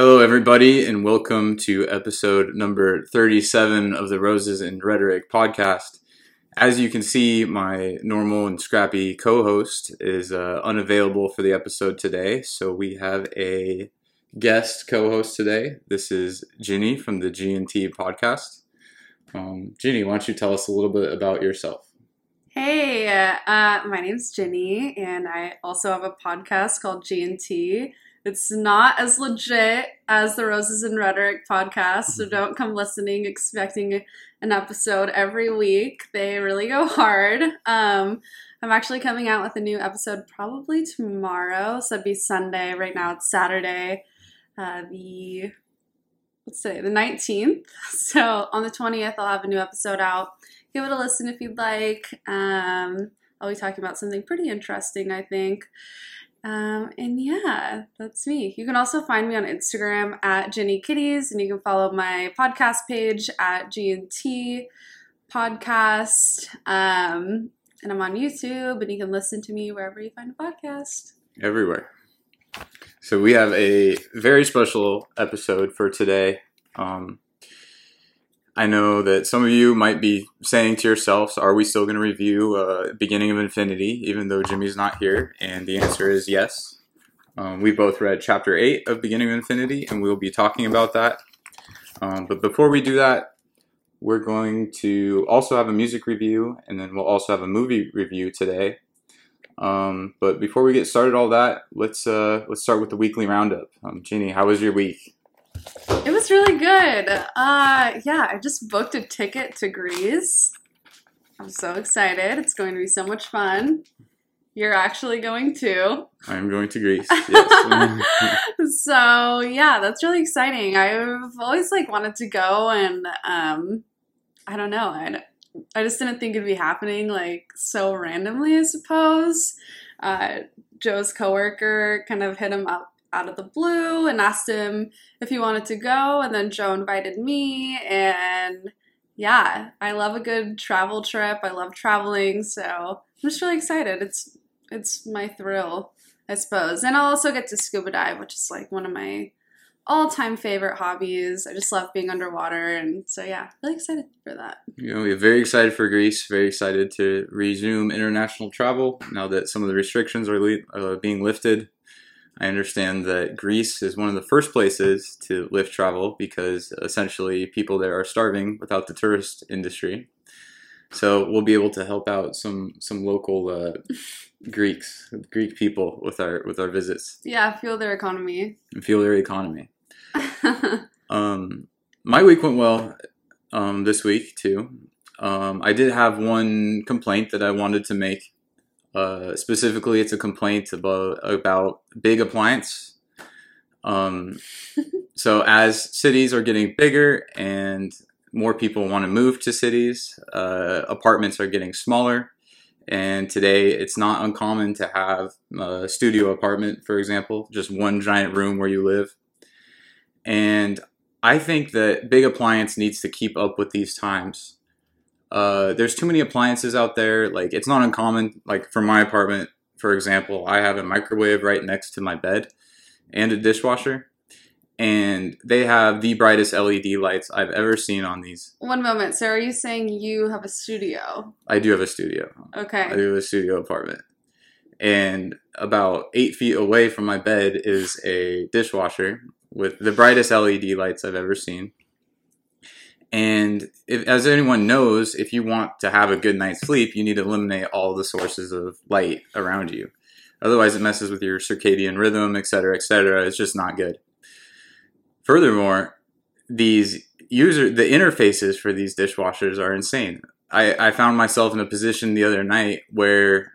Hello, everybody, and welcome to episode number 37 of the Roses and Rhetoric podcast. As you can see, my normal and scrappy co host is uh, unavailable for the episode today, so we have a guest co host today. This is Ginny from the G&T podcast. Um, Ginny, why don't you tell us a little bit about yourself? Hey, uh, my name's Ginny, and I also have a podcast called G&T. It's not as legit as the Roses and Rhetoric podcast, so Mhm. don't come listening expecting an episode every week. They really go hard. Um, I'm actually coming out with a new episode probably tomorrow, so it'd be Sunday. Right now it's Saturday, uh, the what's today, the 19th. So on the 20th, I'll have a new episode out. Give it a listen if you'd like. Um, I'll be talking about something pretty interesting, I think. Um, and yeah, that's me. You can also find me on Instagram at Jenny Kitties, and you can follow my podcast page at G&T Podcast. Um, and I'm on YouTube, and you can listen to me wherever you find a podcast. Everywhere. So, we have a very special episode for today. Um, I know that some of you might be saying to yourselves, Are we still going to review uh, Beginning of Infinity, even though Jimmy's not here? And the answer is yes. Um, we both read chapter 8 of Beginning of Infinity, and we'll be talking about that. Um, but before we do that, we're going to also have a music review, and then we'll also have a movie review today. Um, but before we get started, all that, let's uh, let's start with the weekly roundup. Um, Jeannie, how was your week? It was really good. Uh, yeah, I just booked a ticket to Greece. I'm so excited. It's going to be so much fun. You're actually going to. I'm going to Greece. Yes. so yeah, that's really exciting. I've always like wanted to go, and um, I don't know. I I just didn't think it'd be happening like so randomly. I suppose. Uh, Joe's coworker kind of hit him up out of the blue and asked him if he wanted to go, and then Joe invited me, and yeah, I love a good travel trip. I love traveling, so I'm just really excited. It's it's my thrill. I suppose. And I'll also get to scuba dive, which is like one of my all time favorite hobbies. I just love being underwater. And so, yeah, really excited for that. you know, we're very excited for Greece. Very excited to resume international travel now that some of the restrictions are uh, being lifted. I understand that Greece is one of the first places to lift travel because essentially people there are starving without the tourist industry. So we'll be able to help out some some local uh, Greeks, Greek people with our with our visits Yeah, fuel their economy. and fuel their economy. Um, my week went well um, this week too. Um, I did have one complaint that I wanted to make. Uh, specifically, it's a complaint about about big appliance. Um, so as cities are getting bigger and more people want to move to cities, uh, apartments are getting smaller. And today, it's not uncommon to have a studio apartment, for example, just one giant room where you live. And I think that big appliance needs to keep up with these times. Uh, there's too many appliances out there. Like it's not uncommon. Like for my apartment, for example, I have a microwave right next to my bed and a dishwasher, and they have the brightest LED lights I've ever seen on these. One moment. So, are you saying you have a studio? I do have a studio. Okay. I do have a studio apartment. And about eight feet away from my bed is a dishwasher with the brightest LED lights I've ever seen. And if, as anyone knows, if you want to have a good night's sleep, you need to eliminate all the sources of light around you. Otherwise, it messes with your circadian rhythm, et cetera, et cetera. It's just not good. Furthermore, these user the interfaces for these dishwashers are insane. I, I found myself in a position the other night where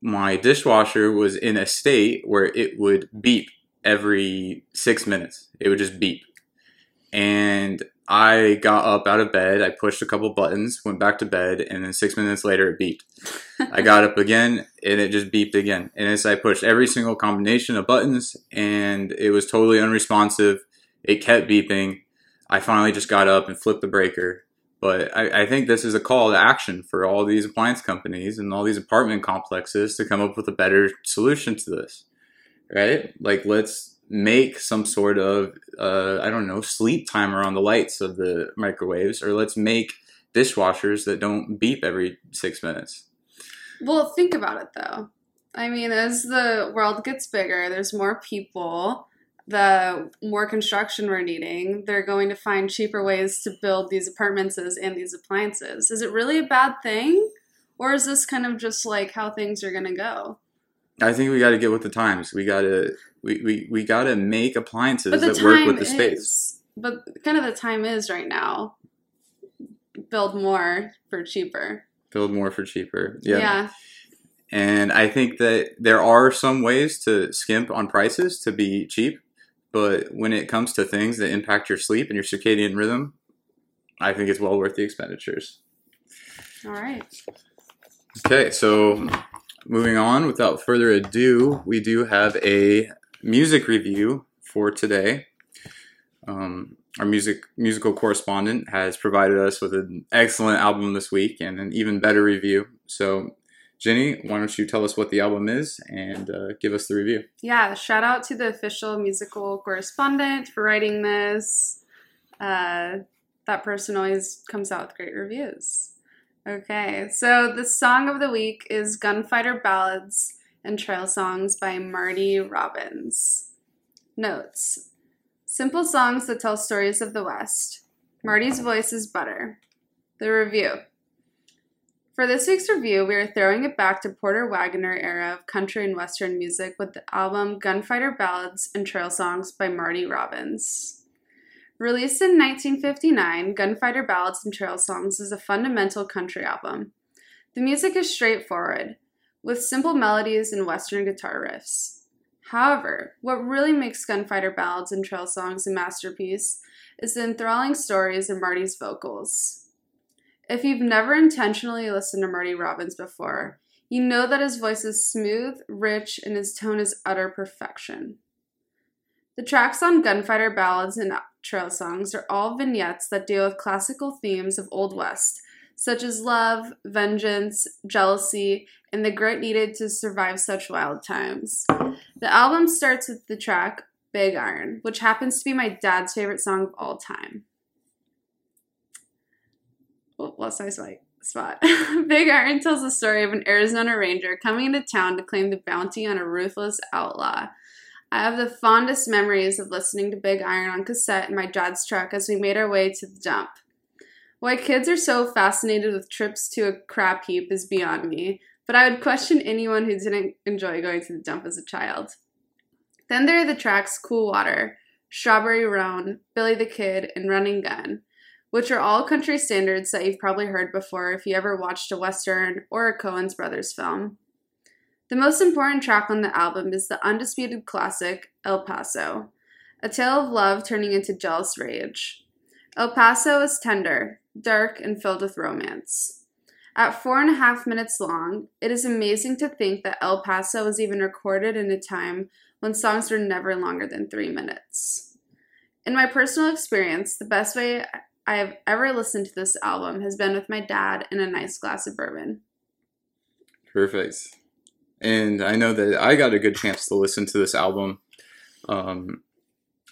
my dishwasher was in a state where it would beep every six minutes. It would just beep. And I got up out of bed, I pushed a couple buttons, went back to bed, and then six minutes later it beeped. I got up again and it just beeped again. And as I pushed every single combination of buttons and it was totally unresponsive, it kept beeping. I finally just got up and flipped the breaker. But I, I think this is a call to action for all these appliance companies and all these apartment complexes to come up with a better solution to this. Right? Like let's make some sort of uh, I don't know sleep timer on the lights of the microwaves, or let's make dishwashers that don't beep every six minutes. Well, think about it though. I mean, as the world gets bigger, there's more people, the more construction we're needing, they're going to find cheaper ways to build these apartments and these appliances. Is it really a bad thing? Or is this kind of just like how things are going to go? I think we got to get with the times. We got to we, we, we got to make appliances that work with the is, space. But kind of the time is right now. Build more for cheaper. Build more for cheaper. Yeah. Yeah. And I think that there are some ways to skimp on prices to be cheap, but when it comes to things that impact your sleep and your circadian rhythm, I think it's well worth the expenditures. All right. Okay, so moving on, without further ado, we do have a music review for today. Um, our music musical correspondent has provided us with an excellent album this week and an even better review. So, Jenny, why don't you tell us what the album is and uh, give us the review? Yeah, shout out to the official musical correspondent for writing this. Uh, that person always comes out with great reviews. Okay, so the song of the week is Gunfighter Ballads and Trail Songs by Marty Robbins. Notes Simple songs that tell stories of the West. Marty's voice is butter. The review. For this week's review, we are throwing it back to Porter Wagoner era of country and western music with the album Gunfighter Ballads and Trail Songs by Marty Robbins. Released in 1959, Gunfighter Ballads and Trail Songs is a fundamental country album. The music is straightforward, with simple melodies and western guitar riffs. However, what really makes Gunfighter Ballads and Trail Songs a masterpiece is the enthralling stories and Marty's vocals. If you've never intentionally listened to Marty Robbins before, you know that his voice is smooth, rich, and his tone is utter perfection. The tracks on Gunfighter Ballads and Trail Songs are all vignettes that deal with classical themes of Old West, such as love, vengeance, jealousy, and the grit needed to survive such wild times. The album starts with the track Big Iron, which happens to be my dad's favorite song of all time. Well, what's my spot? Big Iron tells the story of an Arizona ranger coming into town to claim the bounty on a ruthless outlaw. I have the fondest memories of listening to Big Iron on cassette in my dad's truck as we made our way to the dump. Why kids are so fascinated with trips to a crap heap is beyond me, but I would question anyone who didn't enjoy going to the dump as a child. Then there are the tracks Cool Water, Strawberry Roan, Billy the Kid, and Running Gun, which are all country standards that you've probably heard before if you ever watched a Western or a Coen's Brothers film. The most important track on the album is the undisputed classic, El Paso, a tale of love turning into jealous rage. El Paso is tender, dark, and filled with romance. At four and a half minutes long, it is amazing to think that El Paso was even recorded in a time when songs were never longer than three minutes. In my personal experience, the best way I have ever listened to this album has been with my dad in a nice glass of bourbon. Perfect. And I know that I got a good chance to listen to this album. Um,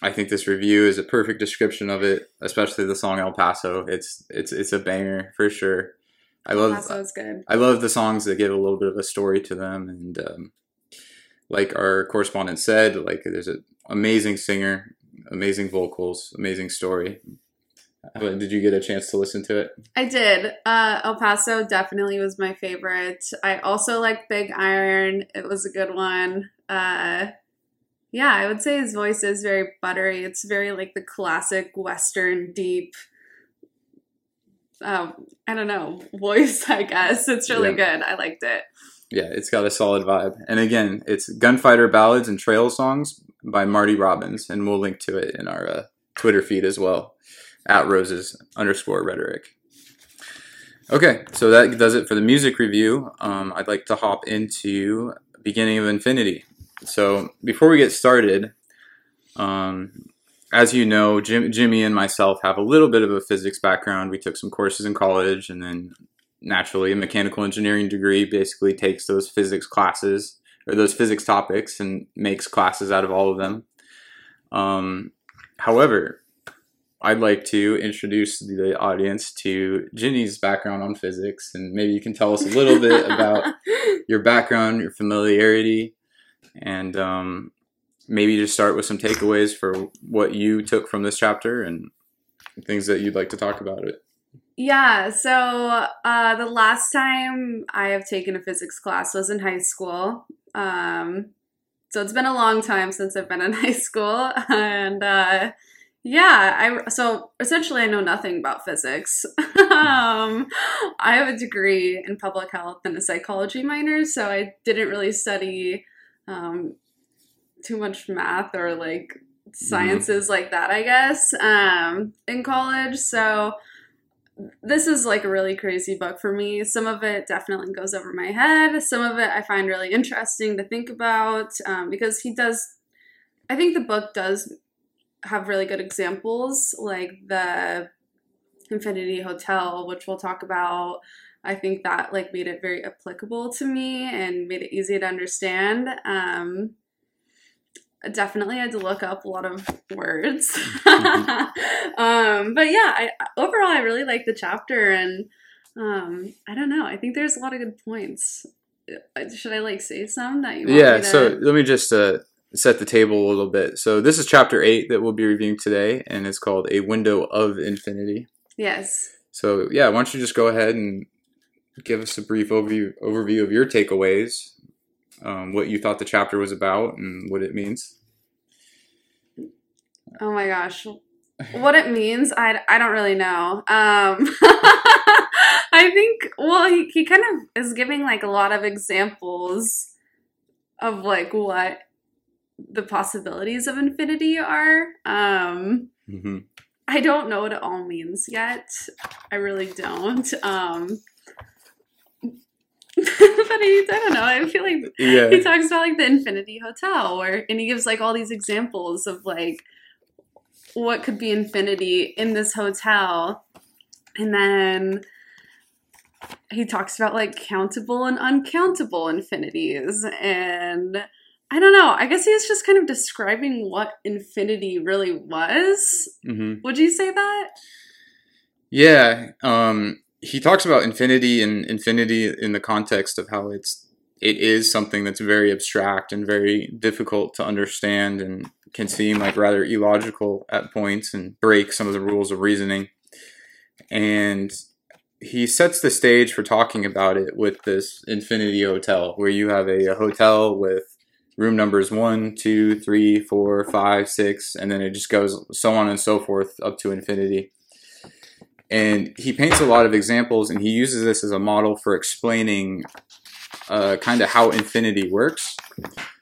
I think this review is a perfect description of it, especially the song El Paso. It's it's it's a banger for sure. I love Paso's good. I love the songs that give a little bit of a story to them, and um, like our correspondent said, like there's an amazing singer, amazing vocals, amazing story. But did you get a chance to listen to it? I did. Uh, El Paso definitely was my favorite. I also like Big Iron. It was a good one. Uh, yeah, I would say his voice is very buttery. It's very like the classic Western deep. Um, I don't know voice. I guess it's really Yeah. good. I liked it. Yeah, it's got a solid vibe. And again, it's Gunfighter Ballads and Trail Songs by Marty Robbins, and we'll link to it in our uh, Twitter feed as well, at roses underscore rhetoric. Okay, so that does it for the music review. Um, I'd like to hop into Beginning of Infinity. So before we get started, um, as you know, Jim, Jimmy and myself have a little bit of a physics background. We took some courses in college, and then naturally, a mechanical engineering degree basically takes those physics classes or those physics topics and makes classes out of all of them. Um, however, I'd like to introduce the audience to Ginny's background on physics, and maybe you can tell us a little bit about your background, your familiarity, and um, maybe just start with some takeaways for what you took from this chapter and things that you'd like to talk about it. Yeah, so uh, the last time I have taken a physics class was in high school. Um, so it's been a long time since I've been in high school, and uh, yeah, I so essentially I know nothing about physics. um, I have a degree in public health and a psychology minor, so I didn't really study um, too much math or like sciences like that. I guess um, in college, so this is like a really crazy book for me. Some of it definitely goes over my head. Some of it I find really interesting to think about um, because he does. I think the book does have really good examples, like the Infinity Hotel, which we'll talk about. I think that like made it very applicable to me and made it easy to understand. Um, definitely had to look up a lot of words. um, but yeah, I, overall, I really like the chapter, and um, I don't know. I think there's a lot of good points. Uh, should I like say some that you? yeah. To... So let me just uh, set the table a little bit. So this is chapter eight that we'll be reviewing today, and it's called "A Window of Infinity." Yes. So yeah, why don't you just go ahead and give us a brief overview overview of your takeaways um, what you thought the chapter was about and what it means. Oh my gosh. What it means, I, I don't really know. Um, I think, well, he, he kind of is giving like a lot of examples of like what the possibilities of infinity are. Um, mm-hmm. I don't know what it all means yet. I really don't. Um, but I, I don't know. I feel like yeah. he talks about like the Infinity Hotel, where and he gives like all these examples of like what could be infinity in this hotel, and then he talks about like countable and uncountable infinities, and I don't know. I guess he's just kind of describing what infinity really was. Mm-hmm. Would you say that? Yeah. Um, he talks about infinity and infinity in the context of how it's it is something that's very abstract and very difficult to understand and can seem like rather illogical at points and break some of the rules of reasoning. And he sets the stage for talking about it with this infinity hotel, where you have a, a hotel with room numbers one, two, three, four, five, six, and then it just goes so on and so forth up to infinity. And he paints a lot of examples and he uses this as a model for explaining uh, kind of how infinity works.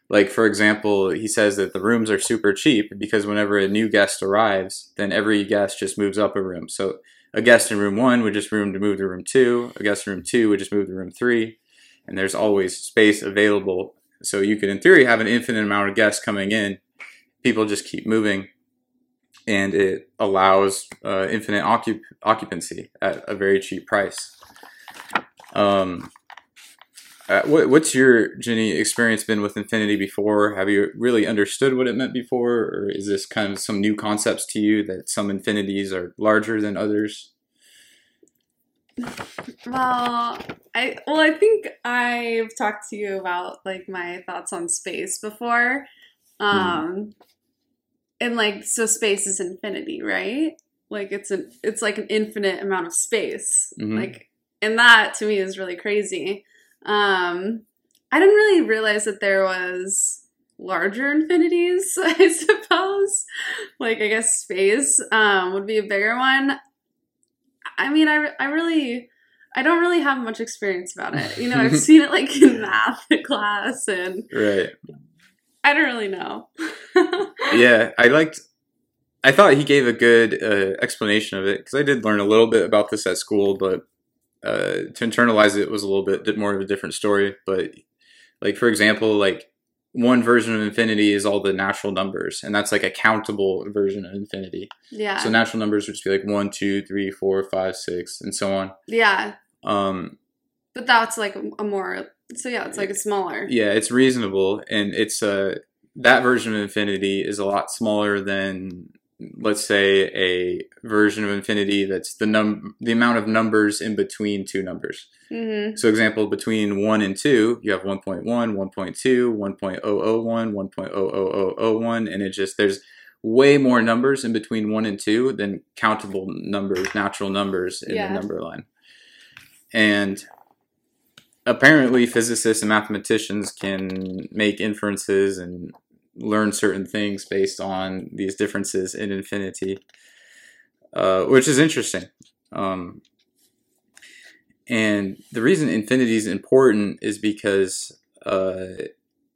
Like, for example, he says that the rooms are super cheap because whenever a new guest arrives, then every guest just moves up a room. So a guest in room one would just room to move to room two, a guest in room two would just move to room three, and there's always space available. So you could, in theory, have an infinite amount of guests coming in. People just keep moving and it allows uh, infinite occup- occupancy at a very cheap price. Um, uh, what, what's your Jenny experience been with infinity before? Have you really understood what it meant before, or is this kind of some new concepts to you that some infinities are larger than others? Well, I well, I think I've talked to you about like my thoughts on space before. Hmm. Um, mm and like so space is infinity right like it's an it's like an infinite amount of space mm-hmm. like and that to me is really crazy um i didn't really realize that there was larger infinities i suppose like i guess space um would be a bigger one i mean i, I really I don't really have much experience about it. You know, I've seen it like in math class and right. I don't really know. yeah, I liked. I thought he gave a good uh, explanation of it because I did learn a little bit about this at school, but uh, to internalize it was a little bit more of a different story. But like for example, like one version of infinity is all the natural numbers, and that's like a countable version of infinity. Yeah. So natural numbers would just be like one, two, three, four, five, six, and so on. Yeah. Um. But that's like a more so yeah, it's like a smaller. Yeah, it's reasonable, and it's uh that version of infinity is a lot smaller than let's say a version of infinity that's the num the amount of numbers in between two numbers. Mm-hmm. So example between 1 and 2, you have 1.1, 1.2, 1.001, 1.00001 and it just there's way more numbers in between 1 and 2 than countable numbers, natural numbers in Yeah. the number line. And apparently physicists and mathematicians can make inferences and learn certain things based on these differences in infinity, uh, which is interesting. Um, and the reason infinity is important is because uh,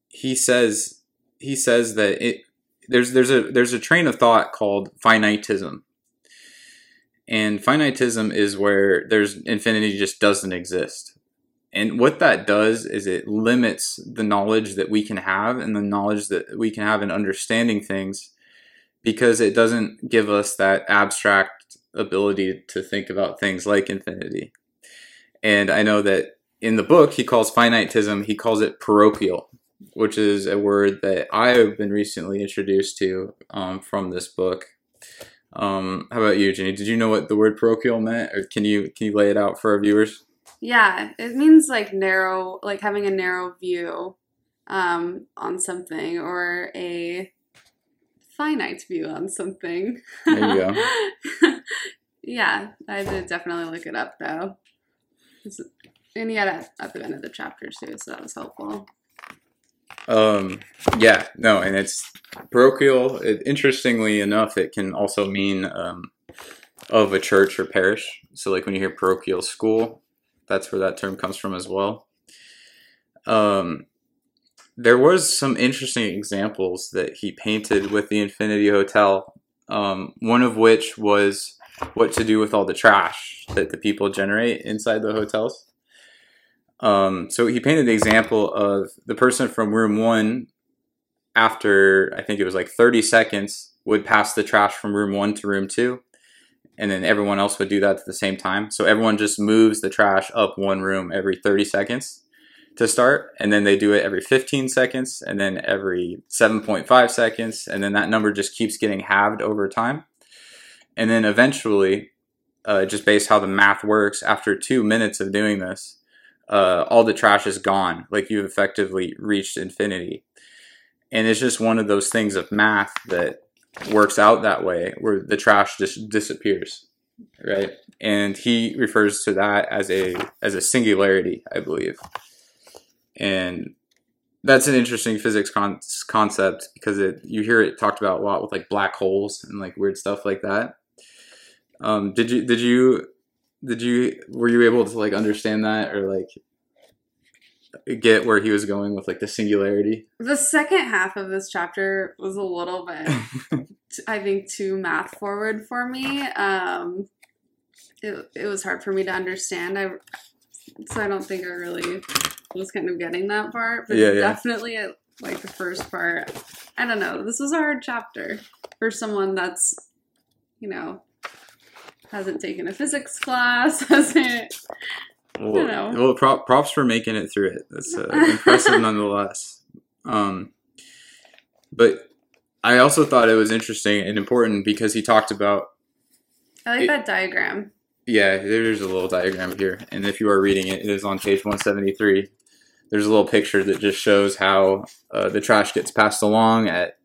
he says he says that it there's there's a there's a train of thought called finitism. And finitism is where there's infinity just doesn't exist. And what that does is it limits the knowledge that we can have and the knowledge that we can have in understanding things because it doesn't give us that abstract ability to think about things like infinity. And I know that in the book he calls finitism, he calls it parochial, which is a word that I have been recently introduced to um, from this book. Um, how about you, Jenny? Did you know what the word parochial meant, or can you can you lay it out for our viewers? Yeah, it means like narrow, like having a narrow view um, on something or a finite view on something. There you go. yeah, I did definitely look it up though. And he had it at the end of the chapter too, so that was helpful. Um, yeah, no, and it's parochial. It, interestingly enough, it can also mean um, of a church or parish. So, like when you hear parochial school, that's where that term comes from as well. Um, there was some interesting examples that he painted with the Infinity Hotel. Um, one of which was what to do with all the trash that the people generate inside the hotels. Um, so he painted the example of the person from room one, after I think it was like 30 seconds, would pass the trash from room one to room two. And then everyone else would do that at the same time. So everyone just moves the trash up one room every 30 seconds to start. And then they do it every 15 seconds and then every 7.5 seconds. And then that number just keeps getting halved over time. And then eventually, uh, just based how the math works, after two minutes of doing this, uh, all the trash is gone. Like you've effectively reached infinity. And it's just one of those things of math that works out that way, where the trash just disappears, right? And he refers to that as a as a singularity, I believe. And that's an interesting physics con- concept because it you hear it talked about a lot with like black holes and like weird stuff like that. Um, did you did you did you were you able to like understand that or like get where he was going with like the singularity The second half of this chapter was a little bit, I think, too math forward for me. Um, it, it was hard for me to understand. I so I don't think I really was kind of getting that part, but Yeah, yeah. definitely at, like the first part. I don't know. This was a hard chapter for someone that's, you know, hasn't taken a physics class, hasn't. Well, well prop, props for making it through it that's uh, impressive nonetheless um, but i also thought it was interesting and important because he talked about I like It- that diagram. Yeah, there's a little diagram here, and if you are reading it, it is on page 173. There's a little picture that just shows how uh, the trash gets passed along at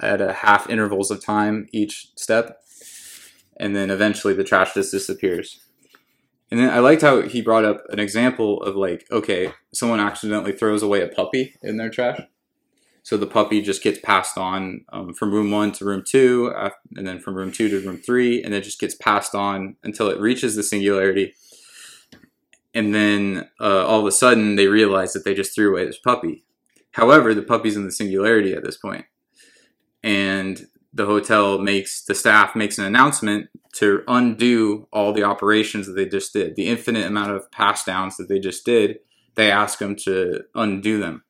at a half intervals of time each step, and then eventually the trash just disappears. And then I liked how he brought up an example of like, okay, someone accidentally throws away a puppy in their trash, so the puppy just gets passed on um, from room one to room two, uh, and then from room two to room three, and it just gets passed on until it reaches the singularity. And then uh, all of a sudden, they realize that they just threw away this puppy. However, the puppy's in the singularity at this point, and the hotel makes the staff makes an announcement to undo all the operations that they just did, the infinite amount of pass downs that they just did. They ask them to undo them.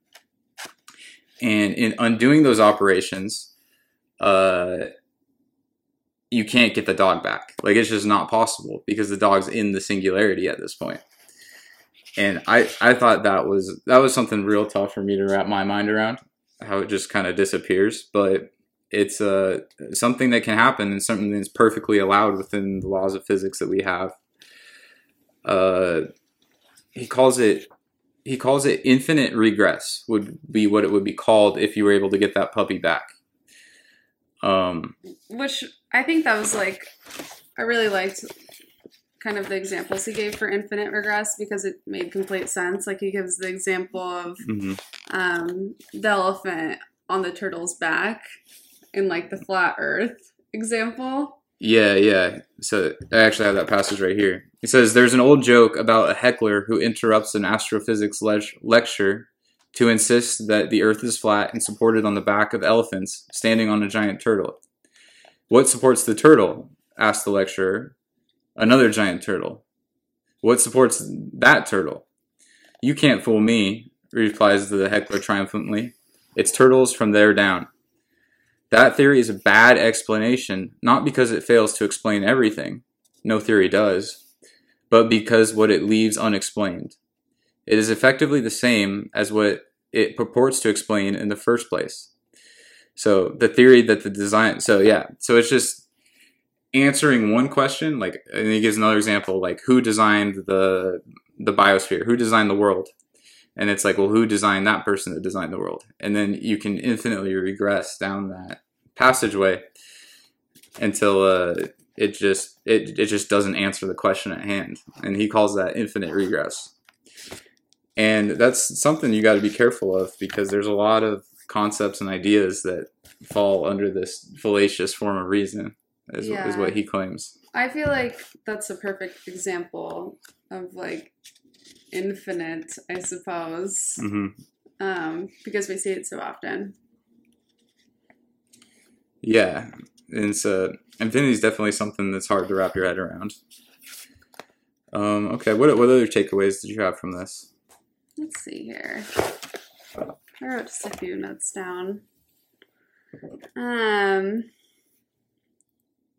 And in undoing those operations uh you can't get the dog back. Like it's just not possible because the dog's in the singularity at this point. And i i thought that was that was something real tough for me to wrap my mind around how it just kind of disappears, but it's uh, something that can happen and something that's perfectly allowed within the laws of physics that we have. Uh, he calls it he calls it infinite regress would be what it would be called if you were able to get that puppy back. Um, Which I think that was like, I really liked kind of the examples he gave for infinite regress because it made complete sense. Like he gives the example of mhm. um, the elephant on the turtle's back in like the flat Earth example. Yeah, yeah. So I actually have that passage right here. He says there's an old joke about a heckler who interrupts an astrophysics le- lecture to insist that the Earth is flat and supported on the back of elephants standing on a giant turtle. What supports the turtle? asked the lecturer. Another giant turtle. What supports that turtle? You can't fool me, replies the heckler triumphantly. It's turtles from there down. That theory is a bad explanation, not because it fails to explain everything, no theory does, but because what it leaves unexplained. It is effectively the same as what it purports to explain in the first place. So the theory that the design, so yeah, so it's just answering one question, like, and he gives another example, like who designed the the biosphere, who designed the world, and it's like, well, who designed that person that designed the world, and then you can infinitely regress down that passageway until uh, it just it it just doesn't answer the question at hand, and he calls that infinite regress. And that's something you got to be careful of because there's a lot of concepts and ideas that fall under this fallacious form of reason, is, is what he claims. I feel like that's a perfect example of like infinite, I suppose, hmm um, because we see it so often. Yeah, and it's uh, infinity is definitely something that's hard to wrap your head around. Um, okay, what what other takeaways did you have from this? Let's see here. I wrote just a few notes down. Um,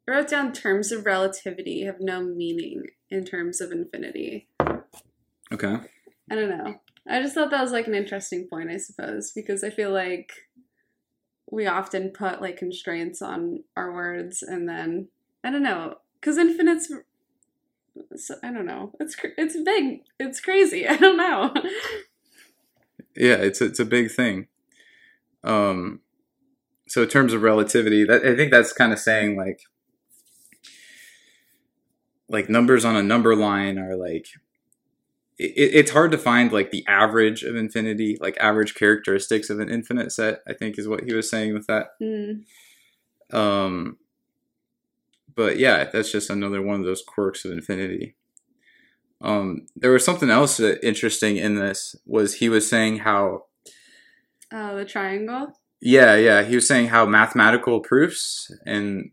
I wrote down terms of relativity have no meaning in terms of infinity. Okay. I don't know. I just thought that was like an interesting point, I suppose, because I feel like we often put like constraints on our words and then I don't know, because infinite's I don't know. It's it's big. It's crazy. I don't know. Yeah, it's it's a big thing. Um, so in terms of relativity, that I think that's kind of saying like like numbers on a number line are like it, it's hard to find like the average of infinity, like average characteristics of an infinite set. I think is what he was saying with that. Mm, Um, but yeah, that's just another one of those quirks of infinity. Um, there was something else that interesting in this was he was saying how oh, the triangle. yeah yeah he was saying how mathematical proofs and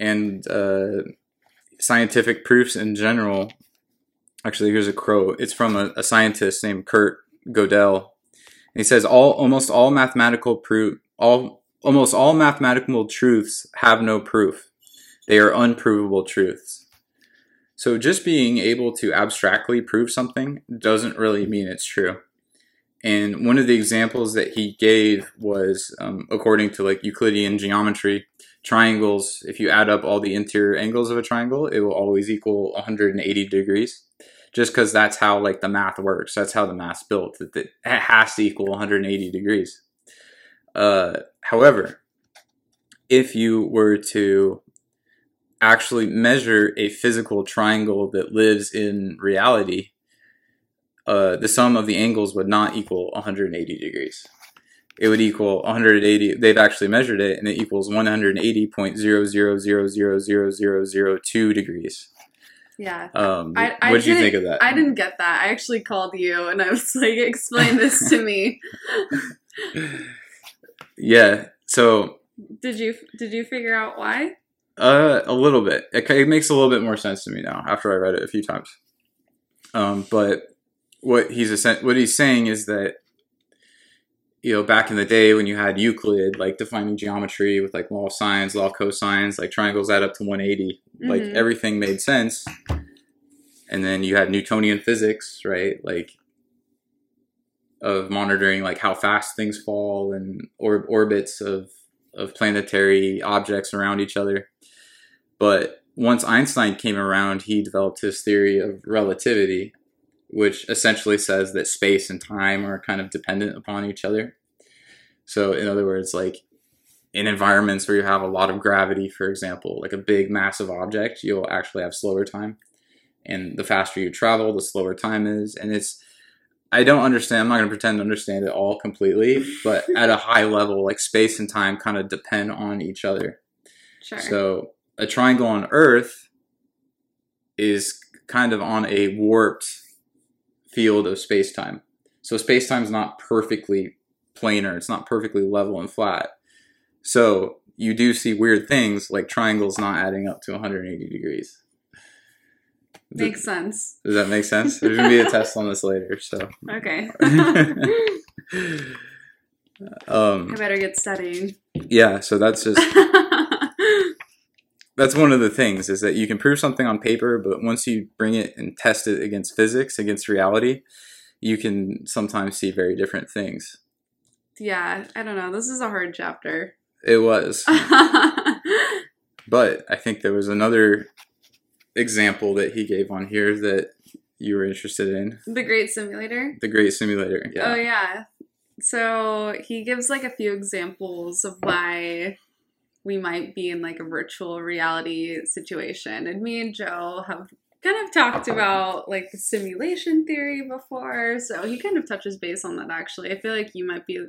and uh, scientific proofs in general. Actually, here's a quote. It's from a, a scientist named Kurt Gödel. And he says all almost all mathematical proof all almost all mathematical truths have no proof. They are unprovable truths. So just being able to abstractly prove something doesn't really mean it's true. And one of the examples that he gave was, um, according to like Euclidean geometry, triangles. If you add up all the interior angles of a triangle, it will always equal 180 degrees. Just because that's how like the math works. That's how the math's built. That it has to equal 180 degrees. Uh, however, if you were to actually measure a physical triangle that lives in reality, uh, the sum of the angles would not equal 180 degrees. It would equal 180. They've actually measured it, and it equals 180.000000002 degrees. Yeah. Um, I, I what did you think of that? I didn't get that. I actually called you and I was like, explain this to me. Yeah. So Did you did you figure out why? Uh, a little bit. It, it makes a little bit more sense to me now after I read it a few times. Um, but what he's what he's saying is that you know back in the day when you had Euclid like defining geometry with like law of sines, law of cosines, like triangles add up to 180, like Mhm. everything made sense. And then you had Newtonian physics, right? Like of monitoring like how fast things fall and or orbits of of planetary objects around each other. But once Einstein came around, he developed his theory of relativity, which essentially says that space and time are kind of dependent upon each other. So, in other words, like in environments where you have a lot of gravity, for example, like a big massive object, you'll actually have slower time. And the faster you travel, the slower time is. And it's, I don't understand, I'm not going to pretend to understand it all completely, but at a high level, like space and time kind of depend on each other. Sure. So a triangle on Earth is kind of on a warped field of space time. So space time is not perfectly planar, it's not perfectly level and flat. So you do see weird things like triangles not adding up to 180 degrees. Makes sense. Does that make sense? There's gonna be a test on this later, so. Okay. um, I better get studying. yeah, so that's just that's one of the things is that you can prove something on paper, but once you bring it and test it against physics, against reality, you can sometimes see very different things. yeah, I don't know. This is a hard chapter. It was, but I think there was another example that he gave on here that you were interested in the Great Simulator. the Great Simulator. yeah. Oh Yeah. yeah. So he gives like a few examples of why we might be in like a virtual reality situation. And me and Joe have kind of talked about like the simulation theory before. So he kind of touches base on that actually. I feel like you might be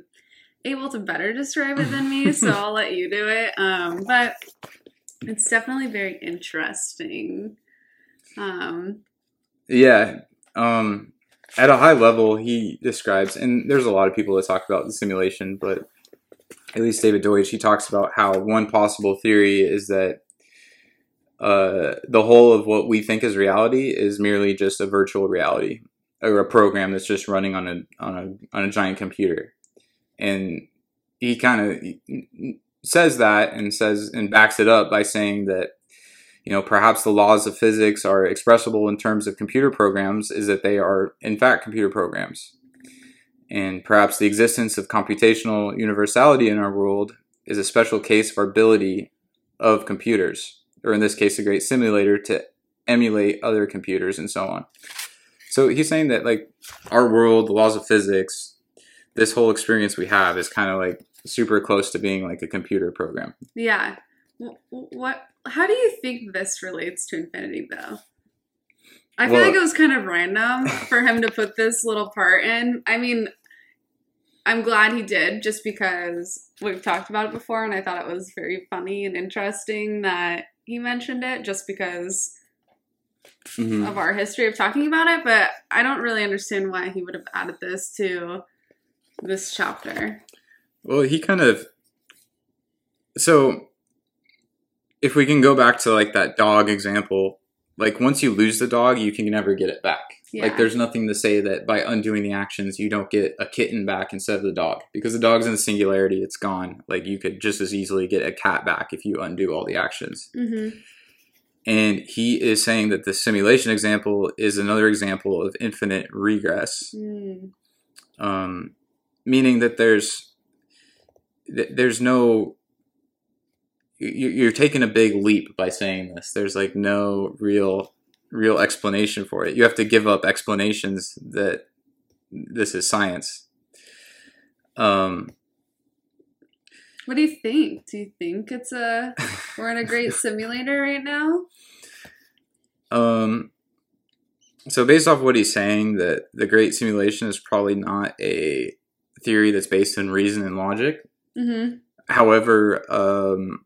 able to better describe it than me, so I'll let you do it. Um, but it's definitely very interesting. Um, Yeah. Um, at a high level, he describes, and there's a lot of people that talk about the simulation, but at least David Deutsch, he talks about how one possible theory is that uh, the whole of what we think is reality is merely just a virtual reality or a program that's just running on a on a on a giant computer, and he kind of says that and says and backs it up by saying that you know perhaps the laws of physics are expressible in terms of computer programs is that they are in fact computer programs and perhaps the existence of computational universality in our world is a special case of our ability of computers or in this case a great simulator to emulate other computers and so on so he's saying that like our world the laws of physics this whole experience we have is kind of like super close to being like a computer program Yeah. What? How do you think this relates to Infinity, though? I feel Well- like it was kind of random for him to put this little part in. I mean, I'm glad he did, just because we've talked about it before, and I thought it was very funny and interesting that he mentioned it, just because Mhm. of our history of talking about it. But I don't really understand why he would have added this to this chapter. Well, he kind of. So, if we can go back to like that dog example, like once you lose the dog, you can never get it back. Yeah. Like, there's nothing to say that by undoing the actions, you don't get a kitten back instead of the dog because the dog's in the singularity, it's gone. Like, you could just as easily get a cat back if you undo all the actions. Mm-hmm. And he is saying that the simulation example is another example of infinite regress. Mm. um, meaning that there's th- there's no you're taking a big leap by saying this. There's like no real real explanation for it. You have to give up explanations that this is science. Um, What do you think? Do you think it's a we're in a great simulator right now? um, so based off what he's saying, that the great simulation is probably not a theory that's based in reason and logic. Mm-hmm. However, um,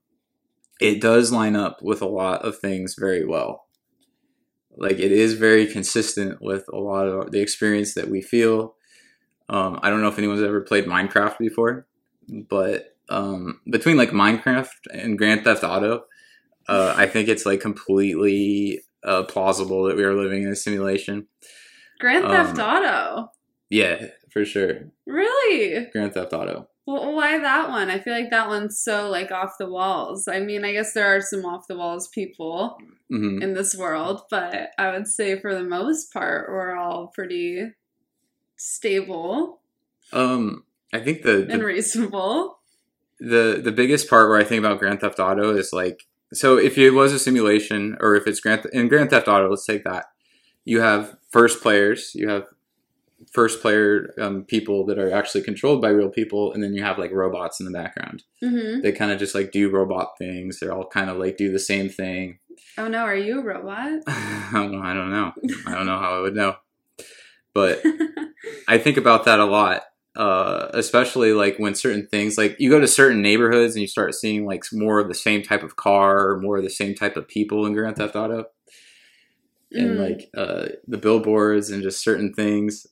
it does line up with a lot of things very well. Like it is very consistent with a lot of the experience that we feel. Um, I don't know if anyone's ever played Minecraft before, but um, between like Minecraft and Grand Theft Auto, uh, I think it's like completely uh, plausible that we are living in a simulation. Grand Theft Um, Auto. Yeah, for sure. Really? Grand Theft Auto. Well, why that one? I feel like that one's so like off the walls. I mean, I guess there are some off the walls people hmm in this world, but I would say for the most part, we're all pretty stable. Um, I think the, and reasonable. the the biggest part where I think about Grand Theft Auto is like so if it was a simulation or if it's Grand in Grand Theft Auto, let's take that. You have first players, you have first player um, people that are actually controlled by real people, and then you have like robots in the background. hmm They kind of just like do robot things. They're all kind of like do the same thing. Oh no, are you a robot? I don't know. I don't know. I don't know how I would know. But I think about that a lot, uh, especially like when certain things, like you go to certain neighborhoods and you start seeing like more of the same type of car or more of the same type of people in Grand Theft Auto, and Mm. like uh, the billboards and just certain things.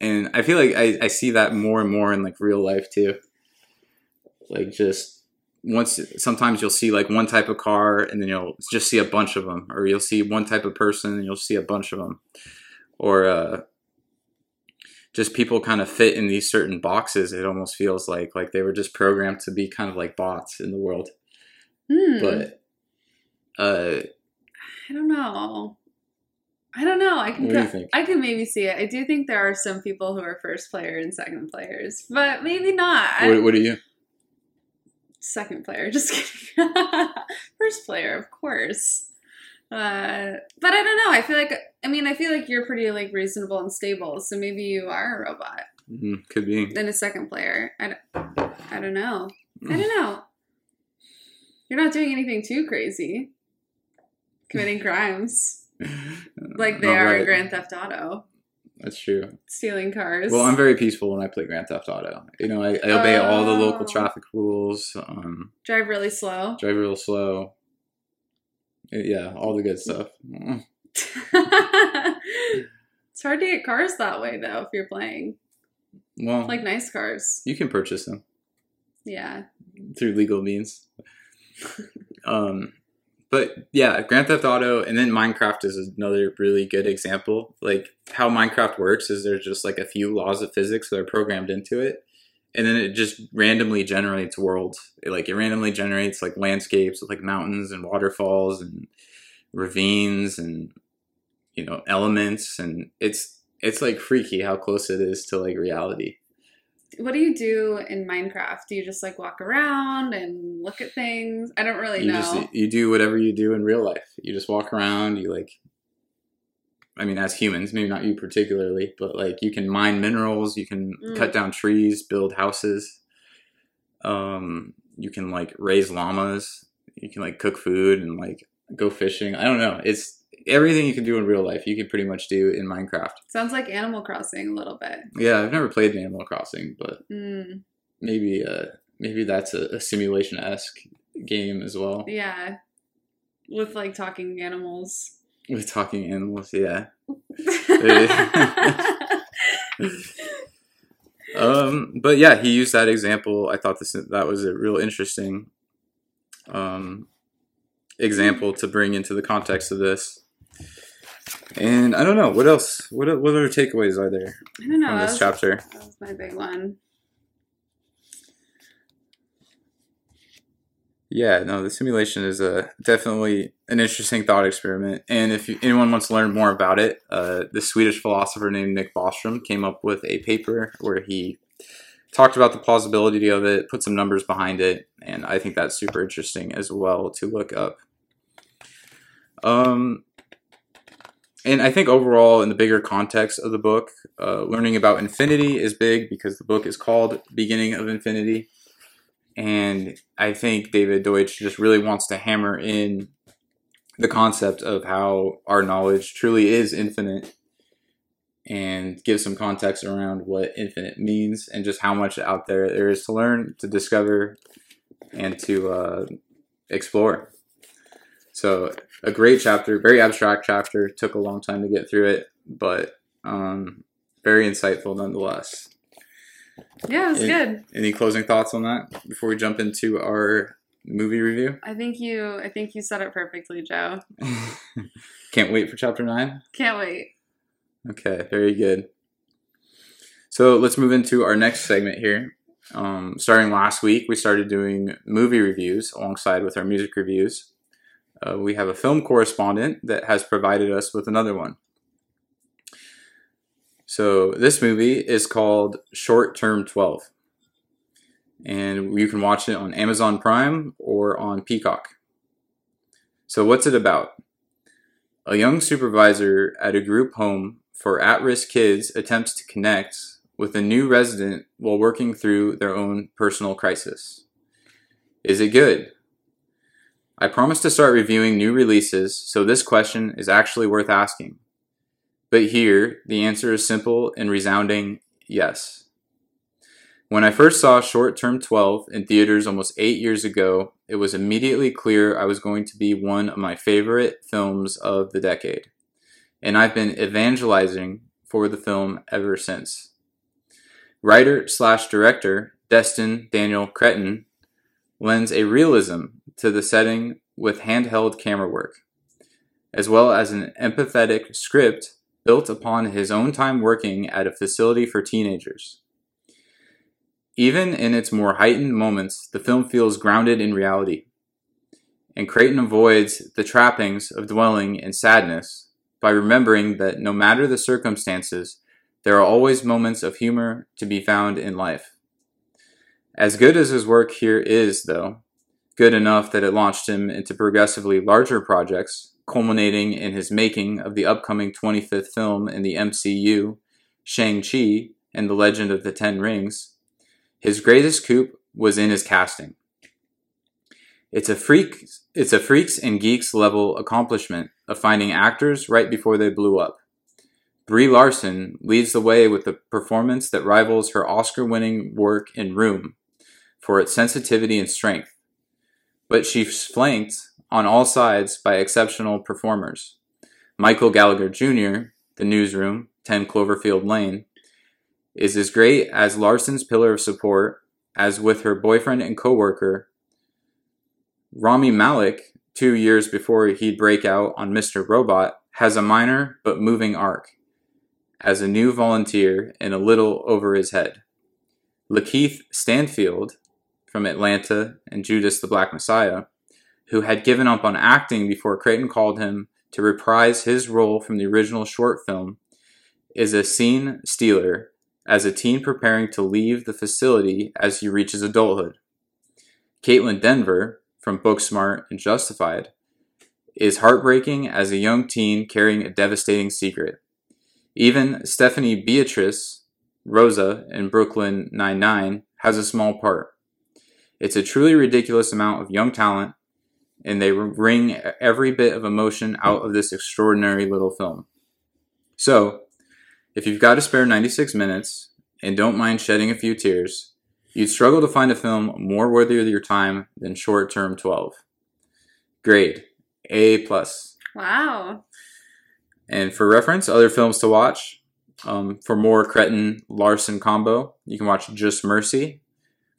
And I feel like I, I see that more and more in like real life too. Like just once, sometimes you'll see like one type of car and then you'll just see a bunch of them, or you'll see one type of person and you'll see a bunch of them, or uh, just people kind of fit in these certain boxes. It almost feels like like they were just programmed to be kind of like bots in the world. Hmm. But uh, I don't know. I don't know. I can What do you think? I can maybe see it. I do think there are some people who are first player and second players, but maybe not. What, what do you? second player, just kidding. first player, of course. Uh, but I don't know. I feel like I mean I feel like you're pretty like reasonable and stable, so maybe you are a robot. Mm, could be. Then a second player. I don't, I don't know. I don't know. You're not doing anything too crazy. Committing crimes like they Not are in. Grand Theft Auto, That's true. stealing cars. Well, I'm very peaceful when I play Grand Theft Auto. You know, I, I obey all the local Oh. traffic rules. Um, drive really slow. drive real slow. Yeah, all the good stuff. Mm. it's hard to get cars that way though if you're playing Well, like nice cars. you can purchase them Yeah. through legal means. um, but yeah, Grand Theft Auto, and then Minecraft is another really good example. Like how Minecraft works is there's just like a few laws of physics that are programmed into it, and then it just randomly generates worlds. It, like it randomly generates like landscapes with like mountains and waterfalls and ravines and you know elements, and it's it's like freaky how close it is to like reality. What do you do in Minecraft? Do you just like walk around and look at things? I don't really you know. just you do whatever you do in real life. You just walk around. You like, I mean, as humans, maybe not you particularly, but like you can mine minerals. You can Mm. cut down trees, build houses. Um, you can like raise llamas. You can like cook food and like go fishing. I don't know. It's everything you can do in real life. You can pretty much do in Minecraft. Sounds like Animal Crossing a little bit. Yeah, I've never played Animal Crossing, but Mm, maybe uh maybe that's a, a simulation esque game as well. yeah. With like talking animals. With talking animals, yeah. Um, but yeah, he used that example. I thought this that was a real interesting um, example to bring into the context of this. And I don't know what else. What what other takeaways are there I don't know. from That this was, chapter? that was my big one. Yeah, no, the simulation is a definitely an interesting thought experiment. And if you, anyone wants to learn more about it, uh, the Swedish philosopher named Nick Bostrom came up with a paper where he talked about the plausibility of it, put some numbers behind it, and I think that's super interesting as well to look up. Um, and I think overall, in the bigger context of the book, uh, learning about infinity is big because the book is called Beginning of Infinity. And I think David Deutsch just really wants to hammer in the concept of how our knowledge truly is infinite and give some context around what infinite means and just how much out there there is to learn, to discover, and to uh, explore. So, a great chapter, very abstract chapter. Took a long time to get through it, but um, very insightful nonetheless. Yeah, it was It- good. Any closing thoughts on that before we jump into our movie review? I think you I think you said it perfectly, Joe. Can't wait for chapter nine. Can't wait. Okay, very good. So let's move into our next segment here. Um, starting last week, we started doing movie reviews alongside with our music reviews. Uh, we have a film correspondent that has provided us with another one. So this movie is called Short Term 12. And you can watch it on Amazon Prime or on Peacock. So what's it about? A young supervisor at a group home for at-risk kids attempts to connect with a new resident while working through their own personal crisis. Is it good? I promise to start reviewing new releases, so this question is actually worth asking. But here, the answer is simple and resounding yes. When I first saw Short Term 12 in theaters almost eight years ago, it was immediately clear I was going to be one of my favorite films of the decade. And I've been evangelizing for the film ever since. Writer slash director Destin Daniel Cretton lends a realism to the setting with handheld camera work, as well as an empathetic script built upon his own time working at a facility for teenagers. Even in its more heightened moments, the film feels grounded in reality. And Cretton avoids the trappings of dwelling in sadness by remembering that no matter the circumstances, there are always moments of humor to be found in life. As good as his work here is, though, good enough that it launched him into progressively larger projects, culminating in his making of the upcoming 25th film in the MCU, Shang-Chi and the Legend of the Ten Rings, his greatest coup was in his casting. It's a freak it's a freaks and geeks level accomplishment of finding actors right before they blew up. Brie Larson leads the way with a performance that rivals her Oscar-winning work in Room for its sensitivity and strength but she's flanked on all sides by exceptional performers. Michael Gallagher Jr., The Newsroom, 10 Cloverfield Lane, is as great as Larson's pillar of support as with her boyfriend and coworker. Rami Malek, two years before he'd break out on Mr. Robot, has a minor but moving arc as a new volunteer and a little over his head. LaKeith Stanfield, from Atlanta and Judas the Black Messiah, who had given up on acting before Cretton called him to reprise his role from the original short film, is a scene stealer as a teen preparing to leave the facility as he reaches adulthood. Kaitlyn Dever, from Booksmart and Justified, is heartbreaking as a young teen carrying a devastating secret. Even Stephanie Beatriz, Rosa in Brooklyn Nine-Nine, has a small part. It's a truly ridiculous amount of young talent, and they wring every bit of emotion out of this extraordinary little film. So, if you've got to spare 96 minutes and don't mind shedding a few tears, you'd struggle to find a film more worthy of your time than Short Term 12. Grade A plus. Wow. And for reference, other films to watch. Um, for more Cretton Larson combo, you can watch Just Mercy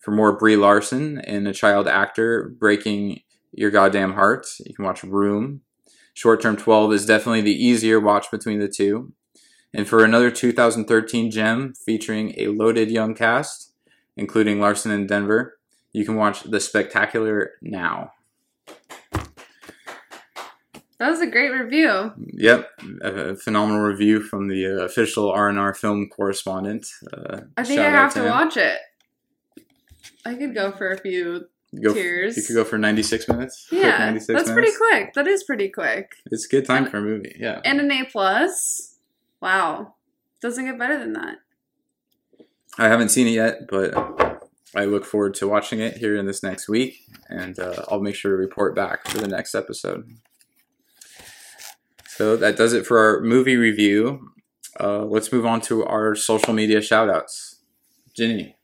for more Brie Larson and a child actor breaking your goddamn heart, you can watch Room. Short Term 12 is definitely the easier watch between the two. And for another 2013 gem featuring a loaded young cast, including Larson and Dever, you can watch The Spectacular Now. That was a great review. Yep, a phenomenal review from the uh, official R&R film correspondent. Uh, I think I have to him. watch it. I could go for a few go tears. you could go for 96 minutes. Yeah, 96 that's minutes. pretty quick. That is pretty quick. It's a good time and, for a movie. Yeah, and an A plus. Wow, doesn't get better than that. I haven't seen it yet, but I look forward to watching it here in this next week, and uh, I'll make sure to report back for the next episode. So that does it for our movie review. Uh, let's move on to our social media shoutouts. Ginny,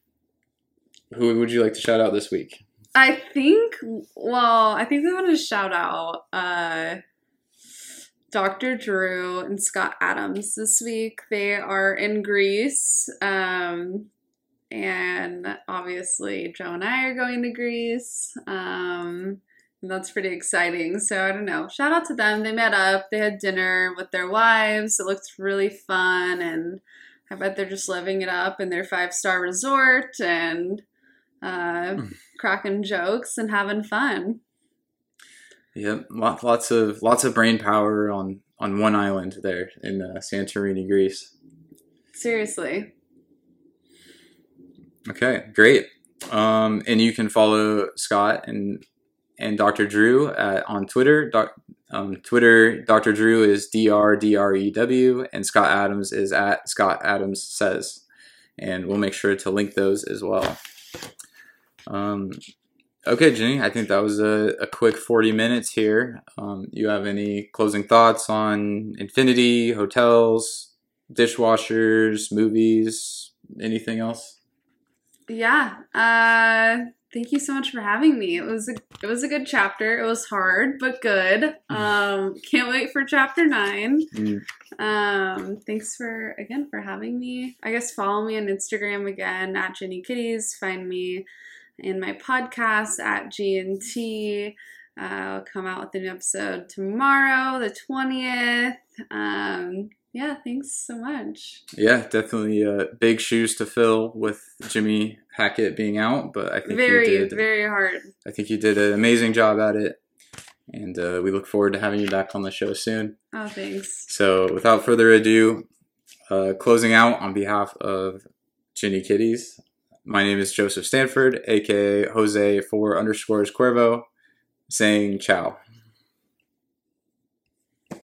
who would you like to shout out this week? I think, well, I think we want to shout out uh, Dr. Drew and Scott Adams this week. They are in Greece. Um, and obviously, Joe and I are going to Greece. Um, and that's pretty exciting. So I don't know. Shout out to them. They met up, they had dinner with their wives. It looked really fun. And I bet they're just living it up in their five star resort. And uh, hmm. cracking jokes and having fun. Yep, lots of lots of brain power on on one island there in uh, Santorini, Greece. Seriously. Okay, great. Um, and you can follow Scott and and Dr. Drew at, on Twitter. Doc, um, Twitter, Dr. Drew is D R D R E W, and Scott Adams is at Scott Adams Says. And we'll make sure to link those as well. Um, okay, Jenny, I think that was a, a quick 40 minutes here. Um, you have any closing thoughts on Infinity, hotels, dishwashers, movies, anything else? Yeah. Uh thank you so much for having me. It was a it was a good chapter. It was hard, but good. Um can't wait for chapter 9. Mm, Um thanks for again for having me. I guess follow me on Instagram again at Jenny Kitties. Find me in my podcast at G&T. Uh, I'll come out with a new episode tomorrow, the 20th. Um, yeah, thanks so much. Yeah, definitely uh, big shoes to fill with Jimmy Hackett being out, but I think Very, you did. very hard. I think you did an amazing job at it, and uh, we look forward to having you back on the show soon. Oh, thanks. So, without further ado, uh, closing out on behalf of Ginny Kitties, my name is Joseph Stanford, aka Jose four underscores Cuervo, saying ciao.